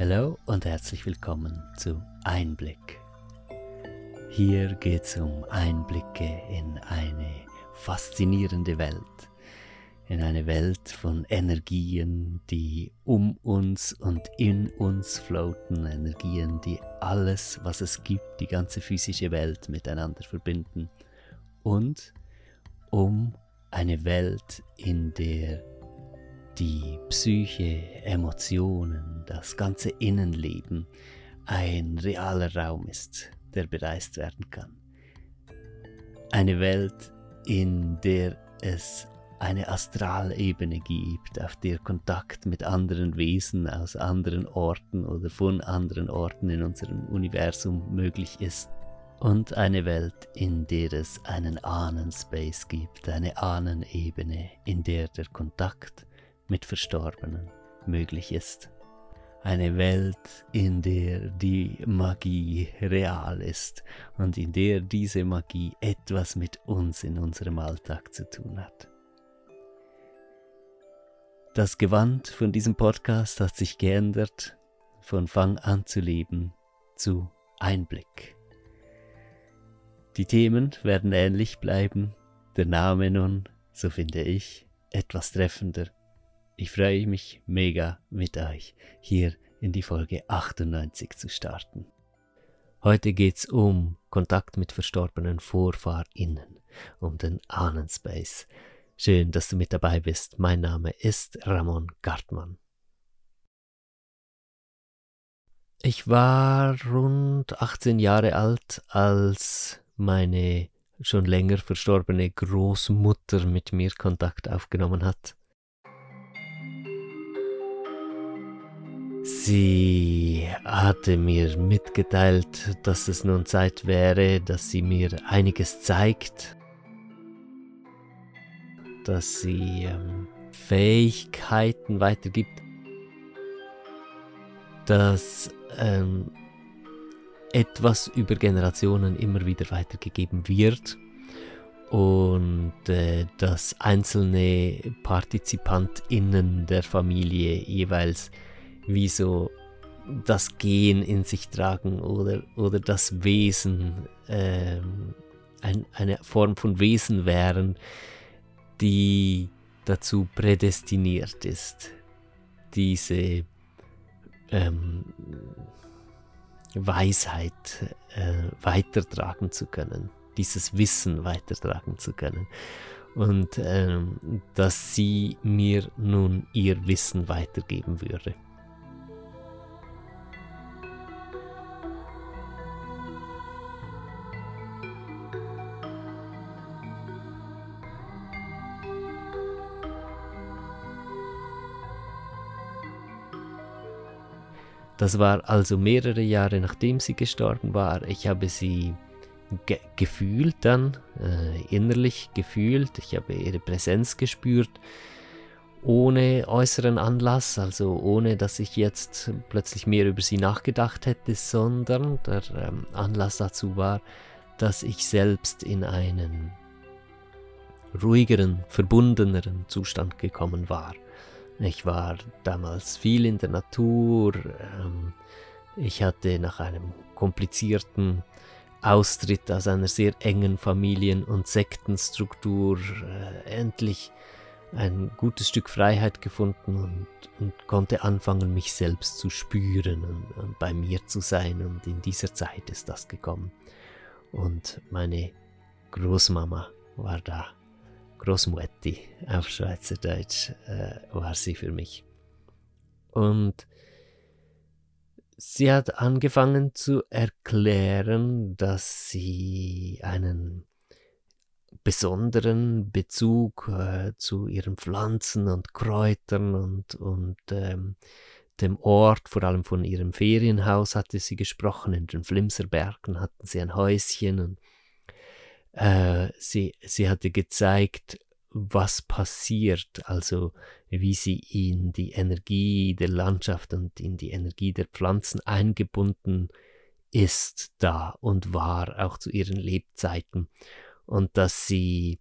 Hallo und herzlich willkommen zu Einblick. Hier geht es um Einblicke in eine faszinierende Welt, in eine Welt von Energien, die um uns und in uns floaten, Energien, die alles, was es gibt, die ganze physische Welt miteinander verbinden. Und um eine Welt, in der die Psyche, Emotionen, das ganze Innenleben ein realer Raum ist, der bereist werden kann. Eine Welt, in der es eine Astralebene gibt, auf der Kontakt mit anderen Wesen aus anderen Orten oder von anderen Orten in unserem Universum möglich ist. Und eine Welt, in der es einen Ahnenspace gibt, eine Ahnenebene, in der der Kontakt mit Verstorbenen möglich ist. Eine Welt, in der die Magie real ist und in der diese Magie etwas mit uns in unserem Alltag zu tun hat. Das Gewand von diesem Podcast hat sich geändert von Fang an zu leben zu Einblick. Die Themen werden ähnlich bleiben, der Name nun, so finde ich, etwas treffender ich freue mich mega mit euch hier in die Folge 98 zu starten. Heute geht es um Kontakt mit verstorbenen VorfahrInnen, um den Ahnenspace. Schön, dass du mit dabei bist. Mein Name ist Ramon Gartmann. Ich war rund 18 Jahre alt, als meine schon länger verstorbene Großmutter mit mir Kontakt aufgenommen hat. Sie hatte mir mitgeteilt, dass es nun Zeit wäre, dass sie mir einiges zeigt, dass sie ähm, Fähigkeiten weitergibt, dass ähm, etwas über Generationen immer wieder weitergegeben wird und äh, dass einzelne PartizipantInnen der Familie jeweils wie so das Gen in sich tragen oder, oder das Wesen, ähm, ein, eine Form von Wesen wären, die dazu prädestiniert ist, diese ähm, Weisheit äh, weitertragen zu können, dieses Wissen weitertragen zu können. Und ähm, dass sie mir nun ihr Wissen weitergeben würde. Das war also mehrere Jahre nachdem sie gestorben war. Ich habe sie ge gefühlt dann, äh, innerlich gefühlt. Ich habe ihre Präsenz gespürt, ohne äußeren Anlass, also ohne dass ich jetzt plötzlich mehr über sie nachgedacht hätte, sondern der ähm, Anlass dazu war, dass ich selbst in einen ruhigeren, verbundeneren Zustand gekommen war. Ich war damals viel in der Natur. Ähm, ich hatte nach einem komplizierten Austritt aus einer sehr engen Familien- und Sektenstruktur äh, endlich ein gutes Stück Freiheit gefunden und, und, konnte anfangen, mich selbst zu spüren und, und bei mir zu sein. Und in dieser Zeit ist das gekommen. Und meine Großmama war da. Großmutti auf Schweizerdeutsch äh, war sie für mich. Und sie hat angefangen zu erklären, dass sie einen besonderen Bezug äh, zu ihren Pflanzen und Kräutern und, und ähm, dem Ort, vor allem von ihrem Ferienhaus hatte sie gesprochen. In den Flimserbergen hatten sie ein Häuschen und äh, sie, sie hatte gezeigt, was passiert, also wie sie in die Energie der Landschaft und in die Energie der Pflanzen eingebunden ist da und war auch zu ihren Lebzeiten. Und dass sie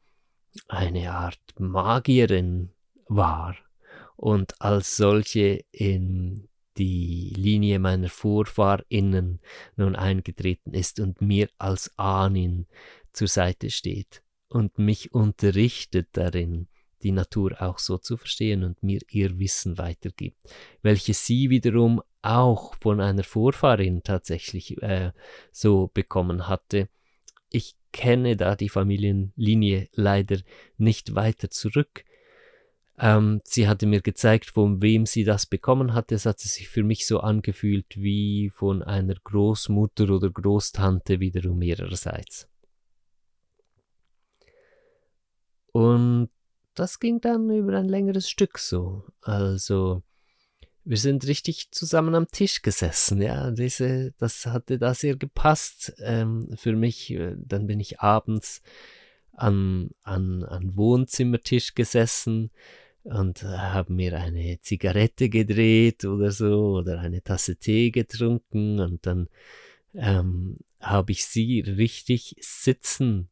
eine Art Magierin war. Und als solche in die Linie meiner VorfahrInnen nun eingetreten ist und mir als Ahnin zur Seite steht und mich unterrichtet darin, die Natur auch so zu verstehen und mir ihr Wissen weitergibt, welches sie wiederum auch von einer Vorfahrin tatsächlich äh, so bekommen hatte. Ich kenne da die Familienlinie leider nicht weiter zurück. Ähm, sie hatte mir gezeigt, von wem sie das bekommen hatte. Es hat sich für mich so angefühlt wie von einer Großmutter oder Großtante wiederum ihrerseits. Und das ging dann über ein längeres Stück so. Also wir sind richtig zusammen am Tisch gesessen, ja. Diese, das hatte da sehr gepasst ähm, für mich. Dann bin ich abends an, an, an Wohnzimmertisch gesessen und habe mir eine Zigarette gedreht oder so oder eine Tasse Tee getrunken und dann ähm, habe ich sie richtig sitzen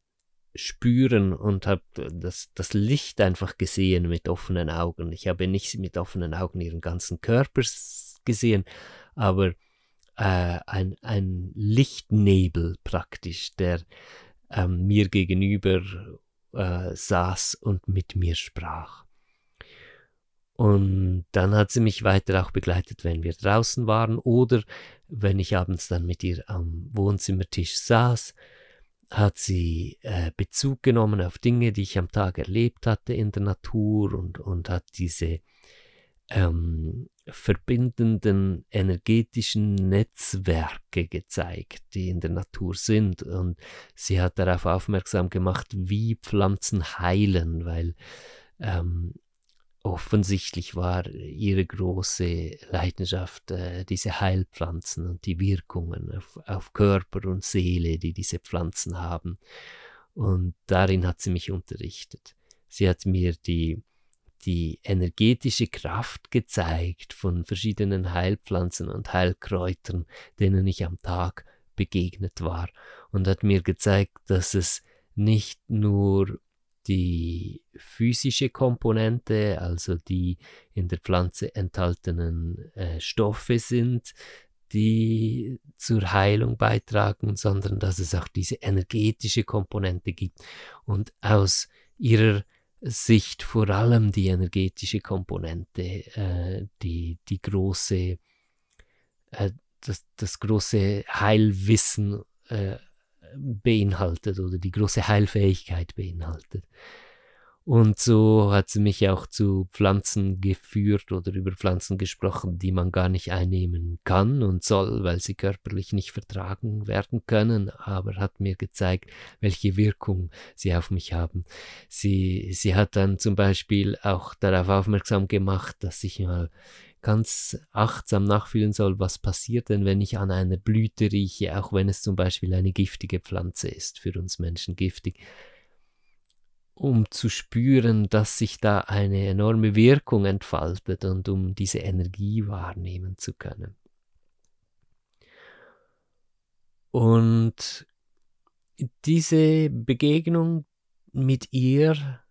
spüren und habe das, das Licht einfach gesehen mit offenen Augen. Ich habe nicht mit offenen Augen ihren ganzen Körper gesehen, aber äh, ein, ein Lichtnebel praktisch, der ähm, mir gegenüber äh, saß und mit mir sprach. Und dann hat sie mich weiter auch begleitet, wenn wir draußen waren oder wenn ich abends dann mit ihr am Wohnzimmertisch saß hat sie äh, Bezug genommen auf Dinge, die ich am Tag erlebt hatte in der Natur und, und hat diese ähm, verbindenden energetischen Netzwerke gezeigt, die in der Natur sind. Und sie hat darauf aufmerksam gemacht, wie Pflanzen heilen, weil ähm, offensichtlich war ihre große Leidenschaft äh, diese Heilpflanzen und die Wirkungen auf, auf, Körper und Seele, die diese Pflanzen haben. Und darin hat sie mich unterrichtet. Sie hat mir die, die energetische Kraft gezeigt von verschiedenen Heilpflanzen und Heilkräutern, denen ich am Tag begegnet war und hat mir gezeigt, dass es nicht nur die physische Komponente, also die in der Pflanze enthaltenen äh, Stoffe sind, die zur Heilung beitragen, sondern dass es auch diese energetische Komponente gibt. Und aus ihrer Sicht vor allem die energetische Komponente, äh, die, die große, äh, das, das große Heilwissen äh, beinhaltet oder die große Heilfähigkeit beinhaltet. Und so hat sie mich auch zu Pflanzen geführt oder über Pflanzen gesprochen, die man gar nicht einnehmen kann und soll, weil sie körperlich nicht vertragen werden können, aber hat mir gezeigt, welche Wirkung sie auf mich haben. Sie, sie hat dann zum Beispiel auch darauf aufmerksam gemacht, dass ich mal ganz achtsam nachfühlen soll, was passiert denn, wenn ich an einer Blüte rieche, auch wenn es zum Beispiel eine giftige Pflanze ist, für uns Menschen giftig, um zu spüren, dass sich da eine enorme Wirkung entfaltet und um diese Energie wahrnehmen zu können. Und diese Begegnung mit ihr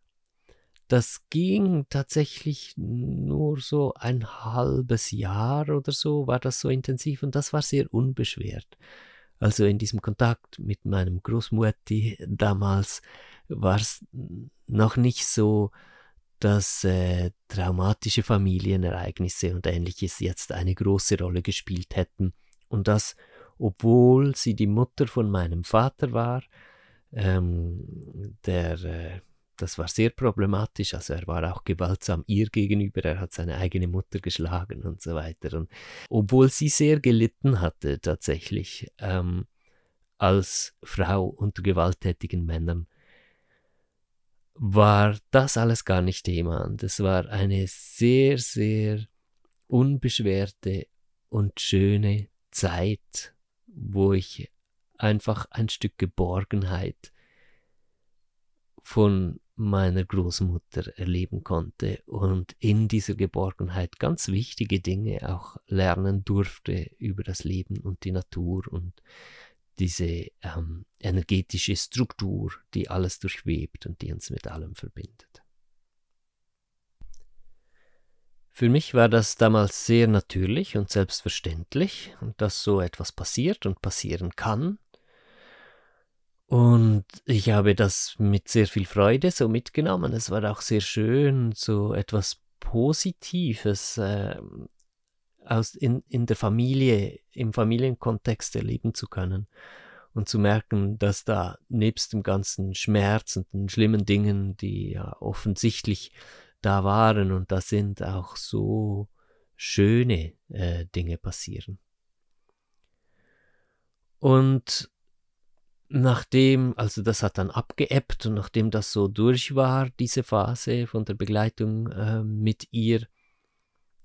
das ging tatsächlich nur so ein halbes Jahr oder so, war das so intensiv und das war sehr unbeschwert. Also in diesem Kontakt mit meinem Großmutti damals war es noch nicht so, dass äh, traumatische Familienereignisse und ähnliches jetzt eine große Rolle gespielt hätten. Und das, obwohl sie die Mutter von meinem Vater war, ähm, der äh, das war sehr problematisch. Also er war auch gewaltsam ihr gegenüber, er hat seine eigene Mutter geschlagen und so weiter. Und obwohl sie sehr gelitten hatte tatsächlich ähm, als Frau unter gewalttätigen Männern, war das alles gar nicht Thema. Und es war eine sehr, sehr unbeschwerte und schöne Zeit, wo ich einfach ein Stück Geborgenheit von meiner Großmutter erleben konnte und in dieser Geborgenheit ganz wichtige Dinge auch lernen durfte über das Leben und die Natur und diese ähm, energetische Struktur, die alles durchwebt und die uns mit allem verbindet. Für mich war das damals sehr natürlich und selbstverständlich, dass so etwas passiert und passieren kann. Und ich habe das mit sehr viel Freude so mitgenommen. Es war auch sehr schön, so etwas Positives äh, aus, in, in der Familie, im Familienkontext erleben zu können und zu merken, dass da nebst dem ganzen Schmerz und den schlimmen Dingen, die ja offensichtlich da waren und da sind auch so schöne äh, Dinge passieren. Und nachdem, also das hat dann abgeebbt und nachdem das so durch war, diese Phase von der Begleitung äh, mit ihr,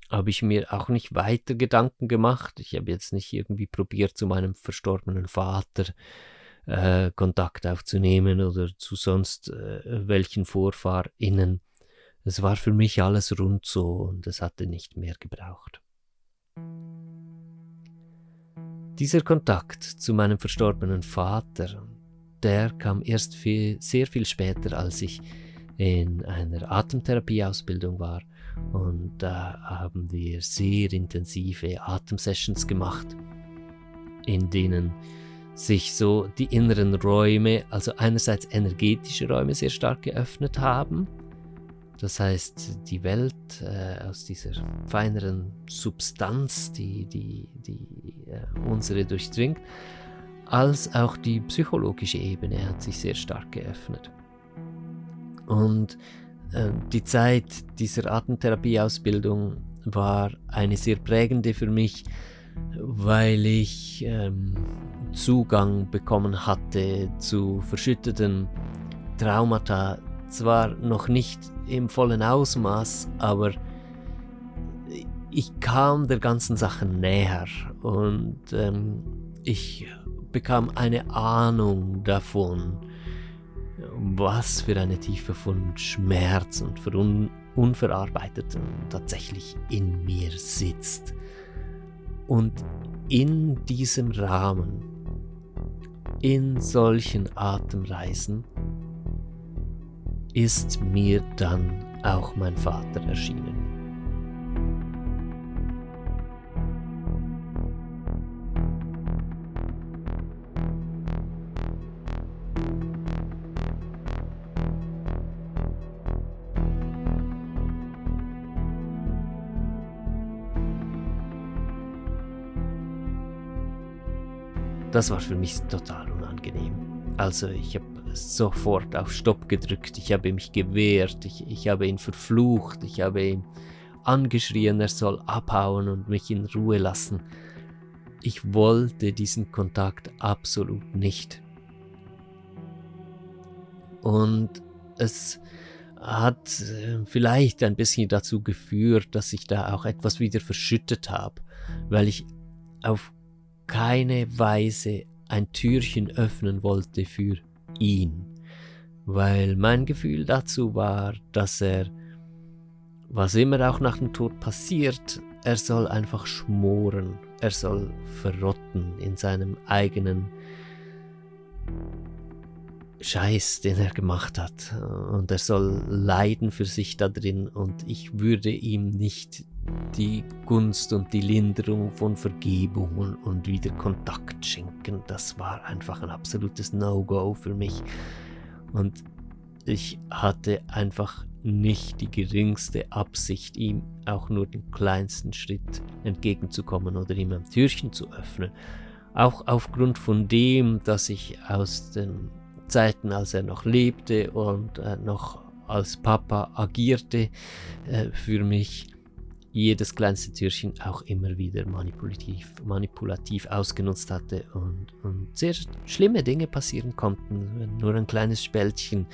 habe ich mir auch nicht weiter Gedanken gemacht. Ich habe jetzt nicht irgendwie probiert, zu meinem verstorbenen Vater äh, Kontakt aufzunehmen oder zu sonst äh, welchen VorfahrInnen. Es war für mich alles rund so und es hatte nicht mehr gebraucht. Dieser Kontakt zu meinem verstorbenen Vater, der kam erst viel, sehr viel später, als ich in einer Atemtherapieausbildung war. Und da haben wir sehr intensive Atemsessions gemacht, in denen sich so die inneren Räume, also einerseits energetische Räume sehr stark geöffnet haben das heißt, die Welt äh, aus dieser feineren Substanz, die, die, die äh, unsere durchdringt, als auch die psychologische Ebene hat sich sehr stark geöffnet. Und äh, die Zeit dieser Atemtherapieausbildung war eine sehr prägende für mich, weil ich ähm, Zugang bekommen hatte zu verschütteten Traumata, zwar noch nicht im vollen Ausmaß, aber ich kam der ganzen Sache näher und ähm, ich bekam eine Ahnung davon, was für eine Tiefe von Schmerz und von un Unverarbeiteten tatsächlich in mir sitzt. Und in diesem Rahmen, in solchen Atemreisen, ist mir dann auch mein Vater erschienen. Das war für mich total unangenehm. Also ich habe sofort auf Stopp gedrückt. Ich habe mich gewehrt, ich, ich habe ihn verflucht, ich habe ihn angeschrien, er soll abhauen und mich in Ruhe lassen. Ich wollte diesen Kontakt absolut nicht. Und es hat äh, vielleicht ein bisschen dazu geführt, dass ich da auch etwas wieder verschüttet habe, weil ich auf keine Weise ein Türchen öffnen wollte für ihn, weil mein Gefühl dazu war, dass er, was immer auch nach dem Tod passiert, er soll einfach schmoren, er soll verrotten in seinem eigenen Scheiß, den er gemacht hat. Und er soll leiden für sich da drin und ich würde ihm nicht die Gunst und die Linderung von Vergebung und wieder Kontakt schenken. Das war einfach ein absolutes No-Go für mich. Und ich hatte einfach nicht die geringste Absicht, ihm auch nur den kleinsten Schritt entgegenzukommen oder ihm ein Türchen zu öffnen. Auch aufgrund von dem, dass ich aus den Zeiten, als er noch lebte und äh, noch als Papa agierte, äh, für mich jedes kleinste Türchen auch immer wieder manipulativ, manipulativ ausgenutzt hatte und, und sehr schlimme Dinge passieren konnten, wenn nur ein kleines Spältchen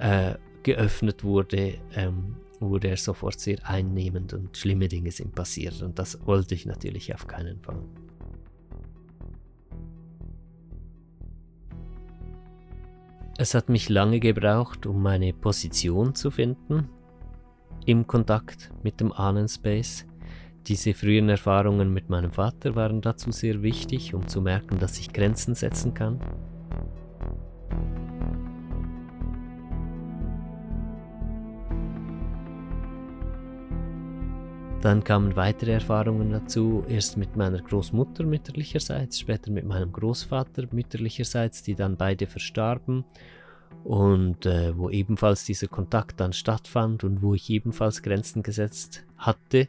äh, geöffnet wurde, ähm, wurde er sofort sehr einnehmend und schlimme Dinge sind passiert und das wollte ich natürlich auf keinen Fall. Es hat mich lange gebraucht, um meine Position zu finden im Kontakt mit dem Ahnenspace. Diese frühen Erfahrungen mit meinem Vater waren dazu sehr wichtig, um zu merken, dass ich Grenzen setzen kann. Dann kamen weitere Erfahrungen dazu, erst mit meiner Großmutter mütterlicherseits, später mit meinem Großvater mütterlicherseits, die dann beide verstarben und äh, wo ebenfalls dieser Kontakt dann stattfand und wo ich ebenfalls Grenzen gesetzt hatte,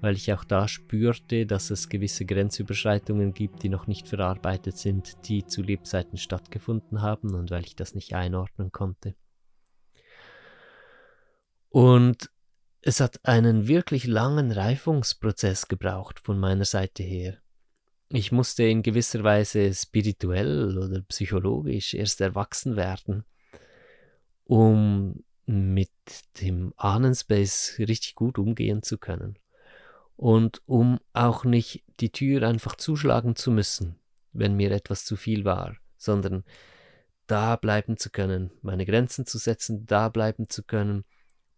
weil ich auch da spürte, dass es gewisse Grenzüberschreitungen gibt, die noch nicht verarbeitet sind, die zu Lebzeiten stattgefunden haben und weil ich das nicht einordnen konnte. Und es hat einen wirklich langen Reifungsprozess gebraucht von meiner Seite her. Ich musste in gewisser Weise spirituell oder psychologisch erst erwachsen werden, um mit dem Ahnenspace richtig gut umgehen zu können. Und um auch nicht die Tür einfach zuschlagen zu müssen, wenn mir etwas zu viel war, sondern da bleiben zu können, meine Grenzen zu setzen, da bleiben zu können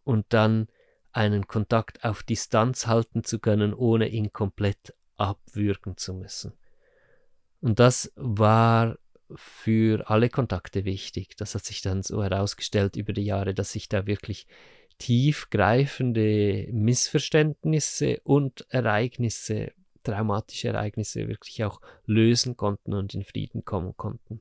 und dann einen Kontakt auf Distanz halten zu können, ohne ihn komplett abwürgen zu müssen. Und das war für alle Kontakte wichtig. Das hat sich dann so herausgestellt über die Jahre, dass sich da wirklich tiefgreifende Missverständnisse und Ereignisse, traumatische Ereignisse wirklich auch lösen konnten und in Frieden kommen konnten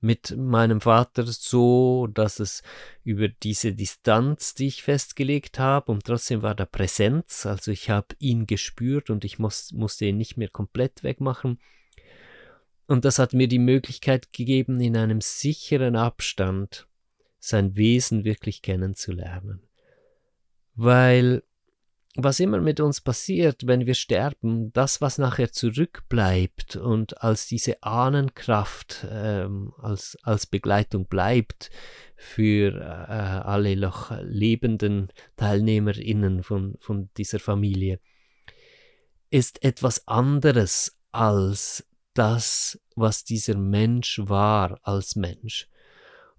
mit meinem Vater so, dass es über diese Distanz, die ich festgelegt habe, und trotzdem war da Präsenz, also ich habe ihn gespürt und ich muss, musste ihn nicht mehr komplett wegmachen. Und das hat mir die Möglichkeit gegeben, in einem sicheren Abstand sein Wesen wirklich kennenzulernen. Weil was immer mit uns passiert, wenn wir sterben, das, was nachher zurückbleibt und als diese Ahnenkraft ähm, als, als Begleitung bleibt für äh, alle noch lebenden TeilnehmerInnen von, von dieser Familie, ist etwas anderes als das, was dieser Mensch war als Mensch.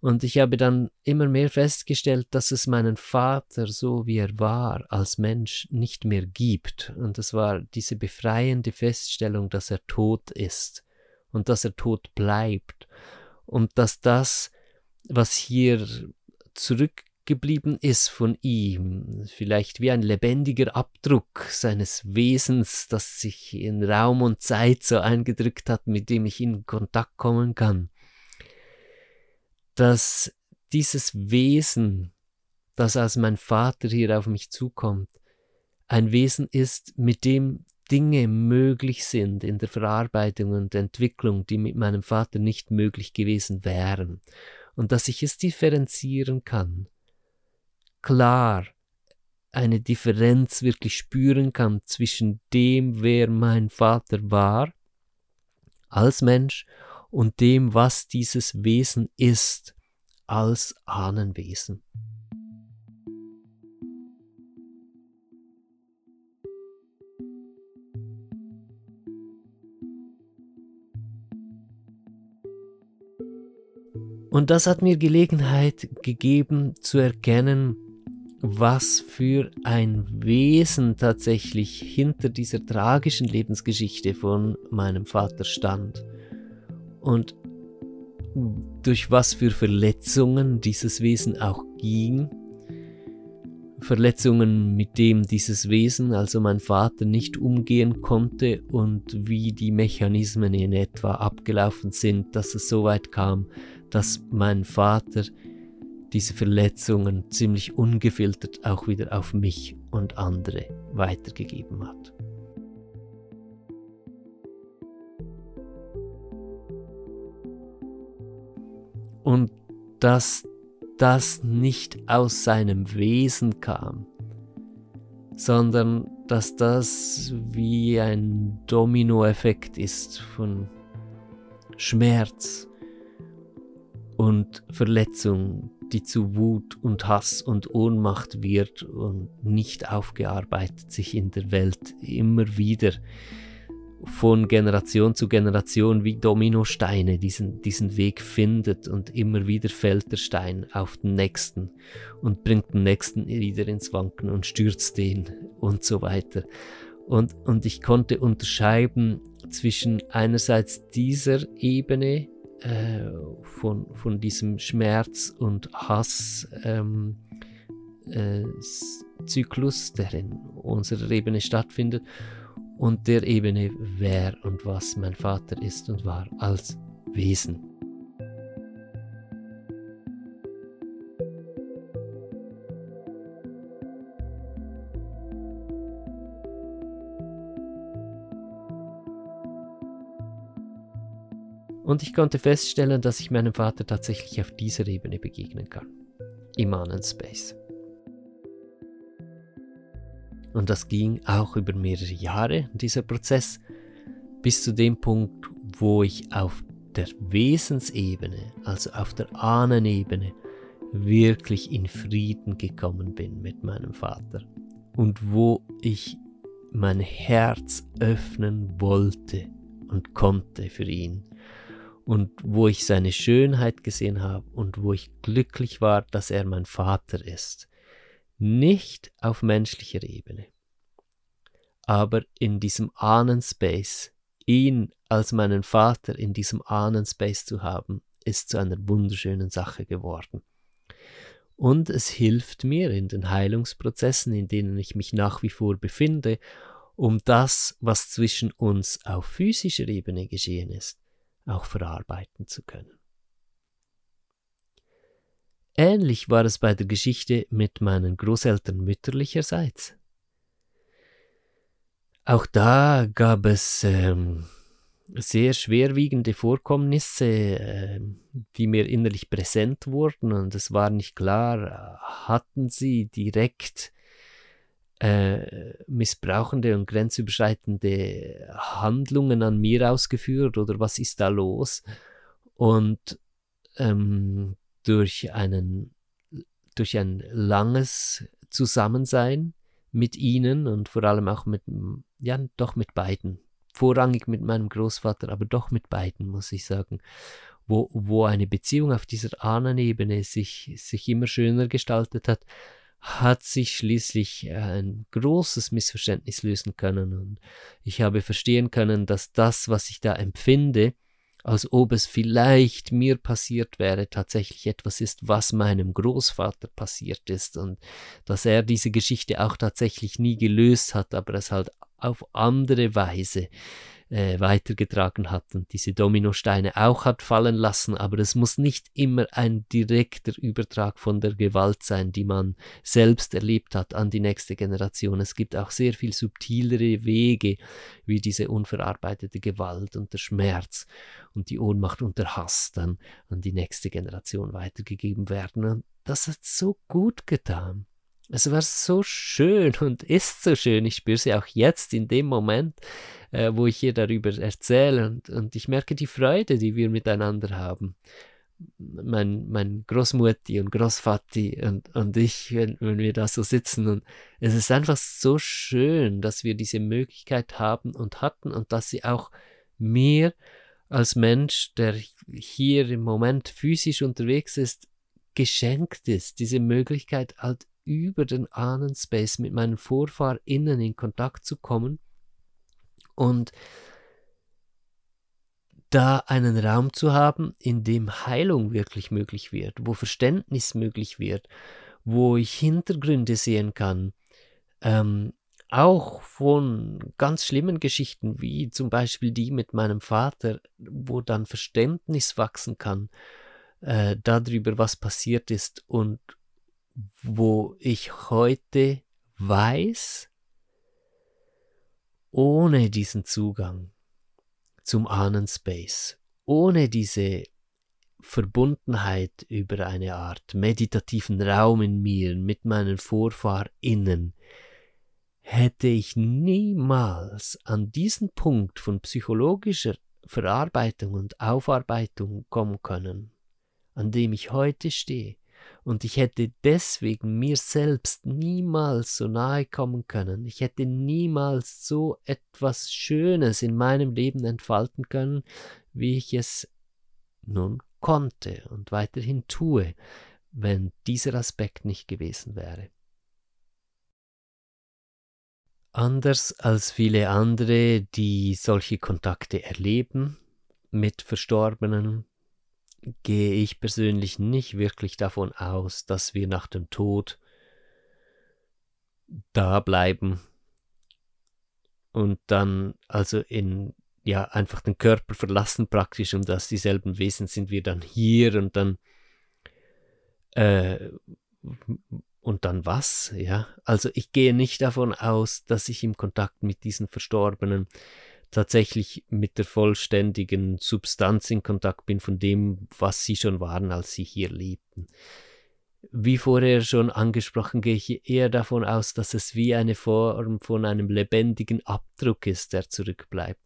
Und ich habe dann immer mehr festgestellt, dass es meinen Vater, so wie er war, als Mensch nicht mehr gibt. Und es war diese befreiende Feststellung, dass er tot ist und dass er tot bleibt. Und dass das, was hier zurückgeblieben ist von ihm, vielleicht wie ein lebendiger Abdruck seines Wesens, das sich in Raum und Zeit so eingedrückt hat, mit dem ich in Kontakt kommen kann. Dass dieses Wesen, das als mein Vater hier auf mich zukommt, ein Wesen ist, mit dem Dinge möglich sind in der Verarbeitung und Entwicklung, die mit meinem Vater nicht möglich gewesen wären, und dass ich es differenzieren kann. Klar, eine Differenz wirklich spüren kann zwischen dem, wer mein Vater war als Mensch und dem, was dieses Wesen ist als Ahnenwesen. Und das hat mir Gelegenheit gegeben zu erkennen, was für ein Wesen tatsächlich hinter dieser tragischen Lebensgeschichte von meinem Vater stand und durch was für Verletzungen dieses Wesen auch ging. Verletzungen, mit dem dieses Wesen, also mein Vater, nicht umgehen konnte und wie die Mechanismen in etwa abgelaufen sind, dass es so weit kam, dass mein Vater diese Verletzungen ziemlich ungefiltert auch wieder auf mich und andere weitergegeben hat. und dass das nicht aus seinem Wesen kam, sondern dass das wie ein Dominoeffekt ist von Schmerz und Verletzung, die zu Wut und Hass und Ohnmacht wird und nicht aufgearbeitet sich in der Welt immer wieder von Generation zu Generation wie Dominosteine diesen, diesen Weg findet und immer wieder fällt der Stein auf den nächsten und bringt den nächsten wieder ins Wanken und stürzt den und so weiter. Und, und ich konnte unterscheiden zwischen einerseits dieser Ebene von, von diesem Schmerz und Hass, ähm, äh, der in unserer Ebene stattfindet, und der Ebene, wer und was mein Vater ist und war als Wesen. Und ich konnte feststellen, dass ich meinem Vater tatsächlich auf dieser Ebene begegnen kann. Im Space. Und das ging auch über mehrere Jahre, dieser Prozess, bis zu dem Punkt, wo ich auf der Wesensebene, also auf der Ahnenebene, wirklich in Frieden gekommen bin mit meinem Vater. Und wo ich mein Herz öffnen wollte und konnte für ihn und wo ich seine Schönheit gesehen habe und wo ich glücklich war, dass er mein Vater ist. Nicht auf menschlicher Ebene, aber in diesem Ahnenspace, ihn als meinen Vater in diesem Ahnenspace zu haben, ist zu einer wunderschönen Sache geworden. Und es hilft mir in den Heilungsprozessen, in denen ich mich nach wie vor befinde, um das, was zwischen uns auf physischer Ebene geschehen ist, auch verarbeiten zu können. Ähnlich war es bei der Geschichte mit meinen Großeltern mütterlicherseits. Auch da gab es ähm, sehr schwerwiegende Vorkommnisse, äh, die mir innerlich präsent wurden und es war nicht klar, hatten sie direkt äh, missbrauchende und grenzüberschreitende Handlungen an mir ausgeführt oder was ist da los? Und ähm, durch, einen, durch ein langes Zusammensein mit ihnen und vor allem auch mit, ja, doch mit beiden, vorrangig mit meinem Großvater, aber doch mit beiden, muss ich sagen, wo, wo eine Beziehung auf dieser Ahnenebene sich, sich immer schöner gestaltet hat, hat sich schließlich äh, ein großes Missverständnis lösen können. Und ich habe verstehen können, dass das, was ich da empfinde, als ob es vielleicht mir passiert wäre, tatsächlich etwas ist, was meinem Großvater passiert ist. Und dass er diese Geschichte auch tatsächlich nie gelöst hat, aber es halt auf andere Weise äh, weitergetragen hat und diese Dominosteine auch hat fallen lassen, aber es muss nicht immer ein direkter Übertrag von der Gewalt sein, die man selbst erlebt hat, an die nächste Generation. Es gibt auch sehr viel subtilere Wege, wie diese unverarbeitete Gewalt und der Schmerz und die Ohnmacht und der Hass dann an die nächste Generation weitergegeben werden. Und das hat so gut getan. Es war so schön und ist so schön. Ich spüre sie auch jetzt in dem Moment, äh, wo ich hier darüber erzähle und, und ich merke die Freude, die wir miteinander haben. Mein, mein Großmutti und Großvati und, und ich, wenn, wenn wir da so sitzen. Und es ist einfach so schön, dass wir diese Möglichkeit haben und hatten und dass sie auch mir als Mensch, der hier im Moment physisch unterwegs ist, geschenkt ist, diese Möglichkeit halt über den Ahnenspace mit meinen VorfahrInnen in Kontakt zu kommen und da einen Raum zu haben, in dem Heilung wirklich möglich wird, wo Verständnis möglich wird, wo ich Hintergründe sehen kann, ähm, auch von ganz schlimmen Geschichten, wie zum Beispiel die mit meinem Vater, wo dann Verständnis wachsen kann äh, darüber, was passiert ist und wo ich heute weiß, ohne diesen Zugang zum Ahnenspace, ohne diese Verbundenheit über eine Art meditativen Raum in mir mit meinen VorfahrInnen, hätte ich niemals an diesen Punkt von psychologischer Verarbeitung und Aufarbeitung kommen können, an dem ich heute stehe und ich hätte deswegen mir selbst niemals so nahe kommen können. Ich hätte niemals so etwas Schönes in meinem Leben entfalten können, wie ich es nun konnte und weiterhin tue, wenn dieser Aspekt nicht gewesen wäre. Anders als viele andere, die solche Kontakte erleben mit Verstorbenen, gehe ich persönlich nicht wirklich davon aus, dass wir nach dem Tod da bleiben und dann also in ja einfach den Körper verlassen praktisch und dass dieselben Wesen sind wir dann hier und dann äh, und dann was, ja? Also ich gehe nicht davon aus, dass ich im Kontakt mit diesen Verstorbenen tatsächlich mit der vollständigen Substanz in Kontakt bin von dem, was sie schon waren, als sie hier lebten. Wie vorher schon angesprochen, gehe ich eher davon aus, dass es wie eine Form von einem lebendigen Abdruck ist, der zurückbleibt.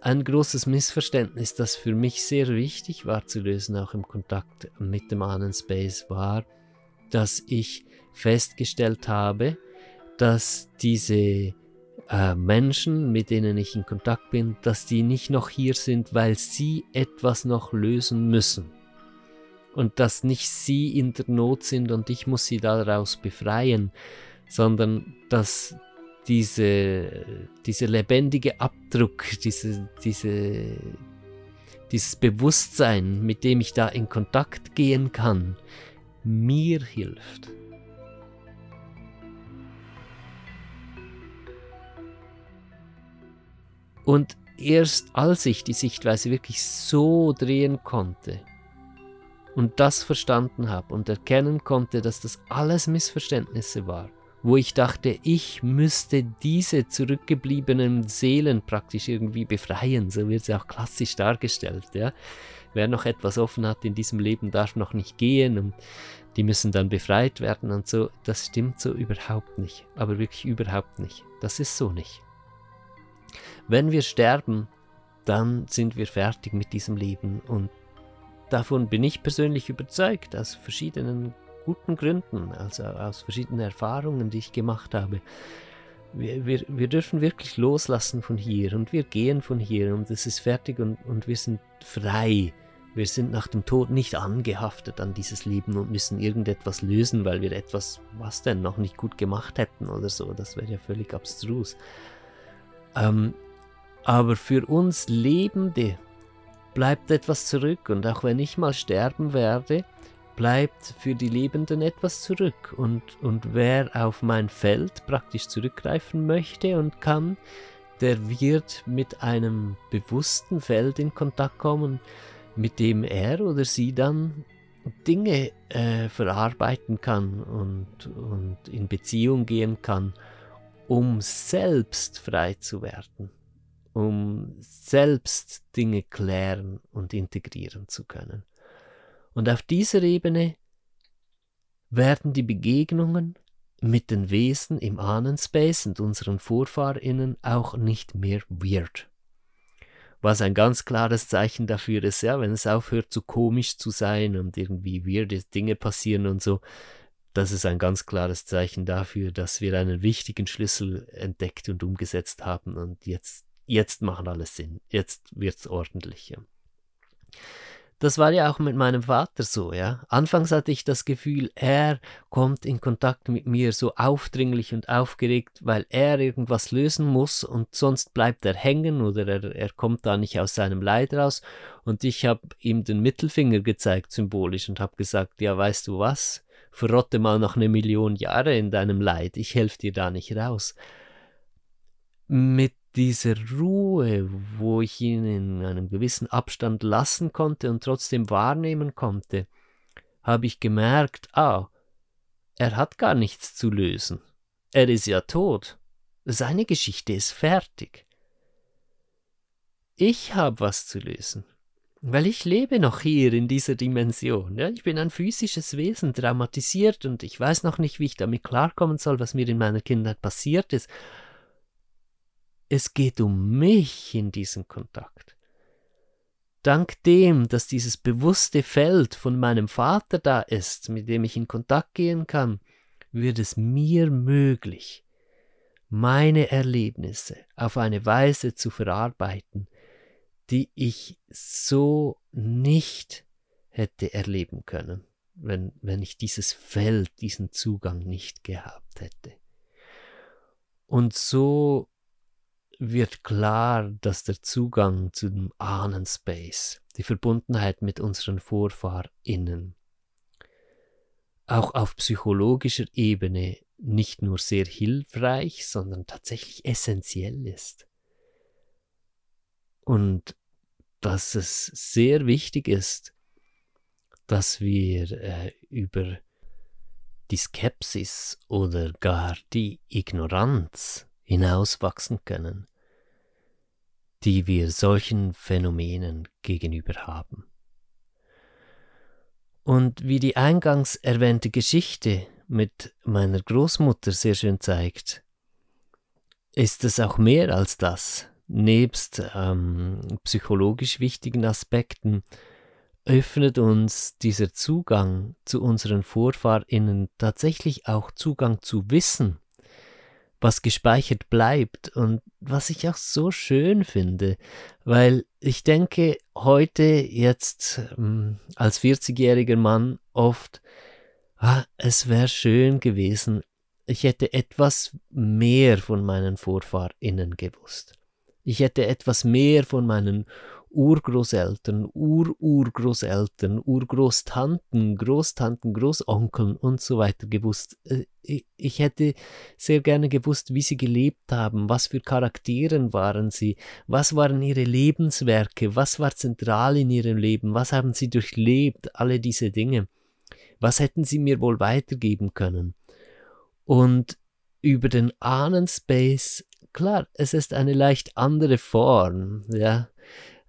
Ein großes Missverständnis, das für mich sehr wichtig war zu lösen, auch im Kontakt mit dem Ahnenspace, war, dass ich festgestellt habe, dass diese äh, Menschen, mit denen ich in Kontakt bin, dass die nicht noch hier sind, weil sie etwas noch lösen müssen. Und dass nicht sie in der Not sind und ich muss sie daraus befreien, sondern dass diese, diese lebendige Abdruck, diese, diese, dieses Bewusstsein, mit dem ich da in Kontakt gehen kann, mir hilft. Und erst als ich die Sichtweise wirklich so drehen konnte und das verstanden habe und erkennen konnte, dass das alles Missverständnisse war, wo ich dachte, ich müsste diese zurückgebliebenen Seelen praktisch irgendwie befreien. So wird sie auch klassisch dargestellt. Ja? Wer noch etwas offen hat in diesem Leben, darf noch nicht gehen und die müssen dann befreit werden und so. Das stimmt so überhaupt nicht. Aber wirklich überhaupt nicht. Das ist so nicht. Wenn wir sterben, dann sind wir fertig mit diesem Leben und davon bin ich persönlich überzeugt, aus verschiedenen guten Gründen, also aus verschiedenen Erfahrungen, die ich gemacht habe. Wir, wir, wir dürfen wirklich loslassen von hier und wir gehen von hier und es ist fertig und, und wir sind frei. Wir sind nach dem Tod nicht angehaftet an dieses Leben und müssen irgendetwas lösen, weil wir etwas, was denn, noch nicht gut gemacht hätten oder so. Das wäre ja völlig abstrus. Ähm, aber für uns Lebende bleibt etwas zurück und auch wenn ich mal sterben werde, bleibt für die Lebenden etwas zurück. Und, und wer auf mein Feld praktisch zurückgreifen möchte und kann, der wird mit einem bewussten Feld in Kontakt kommen, mit dem er oder sie dann Dinge äh, verarbeiten kann und, und in Beziehung gehen kann, um selbst frei zu werden, um selbst Dinge klären und integrieren zu können. Und auf dieser Ebene werden die Begegnungen mit den Wesen im Ahnenspace und unseren VorfahrInnen auch nicht mehr weird. Was ein ganz klares Zeichen dafür ist, ja, wenn es aufhört zu komisch zu sein und irgendwie weirde Dinge passieren und so, das ist ein ganz klares Zeichen dafür, dass wir einen wichtigen Schlüssel entdeckt und umgesetzt haben und jetzt, jetzt macht alles Sinn. Jetzt wird's ordentlicher. Das war ja auch mit meinem Vater so, ja. Anfangs hatte ich das Gefühl, er kommt in Kontakt mit mir so aufdringlich und aufgeregt, weil er irgendwas lösen muss und sonst bleibt er hängen oder er, er kommt da nicht aus seinem Leid raus. Und ich habe ihm den Mittelfinger gezeigt, symbolisch, und habe gesagt, ja, weißt du was? Verrotte mal noch eine Million Jahre in deinem Leid, ich helfe dir da nicht raus. Mit diese Ruhe, wo ich ihn in einem gewissen Abstand lassen konnte und trotzdem wahrnehmen konnte, habe ich gemerkt, ah, er hat gar nichts zu lösen. Er ist ja tot. Seine Geschichte ist fertig. Ich habe was zu lösen. Weil ich lebe noch hier in dieser Dimension. Ja? Ich bin ein physisches Wesen, traumatisiert und ich weiß noch nicht, wie ich damit klarkommen soll, was mir in meiner Kindheit passiert ist. Es geht um mich in diesem Kontakt. Dank dem, dass dieses bewusste Feld von meinem Vater da ist, mit dem ich in Kontakt gehen kann, wird es mir möglich, meine Erlebnisse auf eine Weise zu verarbeiten, die ich so nicht hätte erleben können, wenn, wenn ich dieses Feld, diesen Zugang nicht gehabt hätte. Und so wird klar, dass der Zugang zu dem Ahnenspace, die Verbundenheit mit unseren VorfahrInnen, auch auf psychologischer Ebene nicht nur sehr hilfreich, sondern tatsächlich essentiell ist. Und dass es sehr wichtig ist, dass wir äh, über die Skepsis oder gar die Ignoranz hinauswachsen können, die wir solchen Phänomenen gegenüber haben. Und wie die eingangs erwähnte Geschichte mit meiner Großmutter sehr schön zeigt, ist es auch mehr als das. Nebst ähm, psychologisch wichtigen Aspekten öffnet uns dieser Zugang zu unseren Vorfahrinnen tatsächlich auch Zugang zu Wissen, was gespeichert bleibt und was ich auch so schön finde, weil ich denke heute jetzt ähm, als 40-jähriger Mann oft, ah, es wäre schön gewesen, ich hätte etwas mehr von meinen Vorfahrinnen gewusst. Ich hätte etwas mehr von meinen Urgroßeltern, Ururgroßeltern, Urgroßtanten, Großtanten, Großonkeln und so weiter gewusst. Äh, ich hätte sehr gerne gewusst, wie sie gelebt haben, was für Charakteren waren sie, was waren ihre Lebenswerke, was war zentral in ihrem Leben, was haben sie durchlebt, alle diese Dinge. Was hätten sie mir wohl weitergeben können? Und über den Ahnenspace, klar, es ist eine leicht andere Form, ja.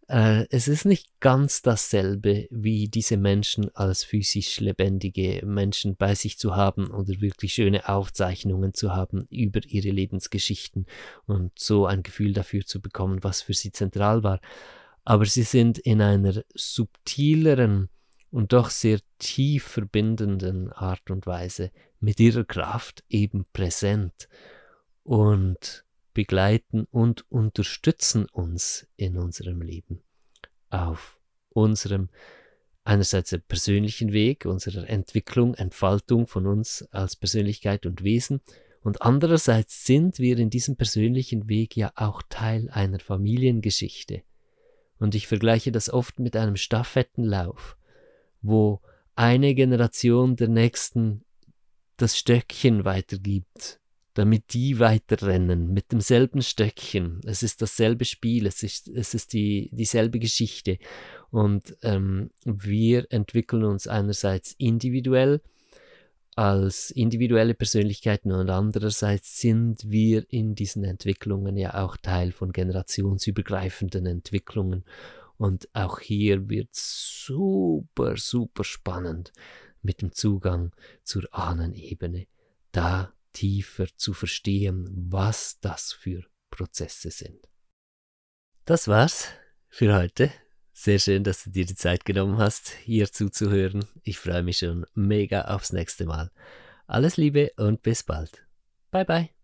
Äh, es ist nicht ganz dasselbe, wie diese Menschen als physisch lebendige Menschen bei sich zu haben oder wirklich schöne Aufzeichnungen zu haben über ihre Lebensgeschichten und so ein Gefühl dafür zu bekommen, was für sie zentral war. Aber sie sind in einer subtileren und doch sehr tief verbindenden Art und Weise mit ihrer Kraft eben präsent und begleiten und unterstützen uns in unserem Leben. Auf unserem einerseits persönlichen Weg, unserer Entwicklung, Entfaltung von uns als Persönlichkeit und Wesen. Und andererseits sind wir in diesem persönlichen Weg ja auch Teil einer Familiengeschichte. Und ich vergleiche das oft mit einem Stafettenlauf, wo eine Generation der nächsten das Stöckchen weitergibt damit die weiterrennen mit demselben Stöckchen. Es ist dasselbe Spiel, es ist, es ist die, dieselbe Geschichte. Und ähm, wir entwickeln uns einerseits individuell als individuelle Persönlichkeiten und andererseits sind wir in diesen Entwicklungen ja auch Teil von generationsübergreifenden Entwicklungen. Und auch hier wird super, super spannend mit dem Zugang zur Ahnenebene. Da tiefer zu verstehen, was das für Prozesse sind. Das war's für heute. Sehr schön, dass du dir die Zeit genommen hast, hier zuzuhören. Ich freue mich schon mega aufs nächste Mal. Alles Liebe und bis bald. Bye bye.